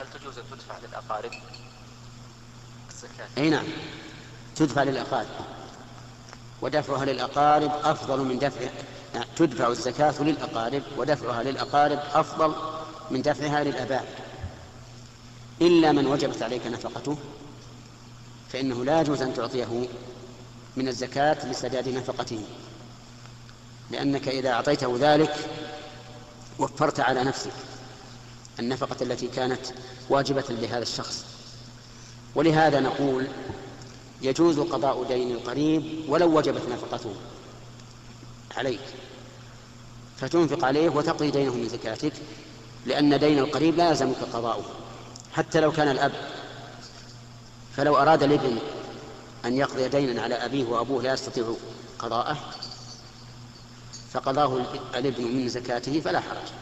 هل تجوز أن تدفع للأقارب الزكاة؟ أي نعم تدفع للأقارب ودفعها للأقارب أفضل من دفع نعم. تدفع الزكاة للأقارب ودفعها للأقارب أفضل من دفعها للآباء إلا من وجبت عليك نفقته فإنه لا يجوز أن تعطيه من الزكاة لسداد نفقته لأنك إذا أعطيته ذلك وفرت على نفسك النفقة التي كانت واجبة لهذا الشخص. ولهذا نقول يجوز قضاء دين القريب ولو وجبت نفقته عليك. فتنفق عليه وتقضي دينه من زكاتك لأن دين القريب لا يلزمك قضاؤه. حتى لو كان الأب فلو أراد الابن أن يقضي دينا على أبيه وأبوه لا يستطيع قضاءه فقضاه الابن من زكاته فلا حرج.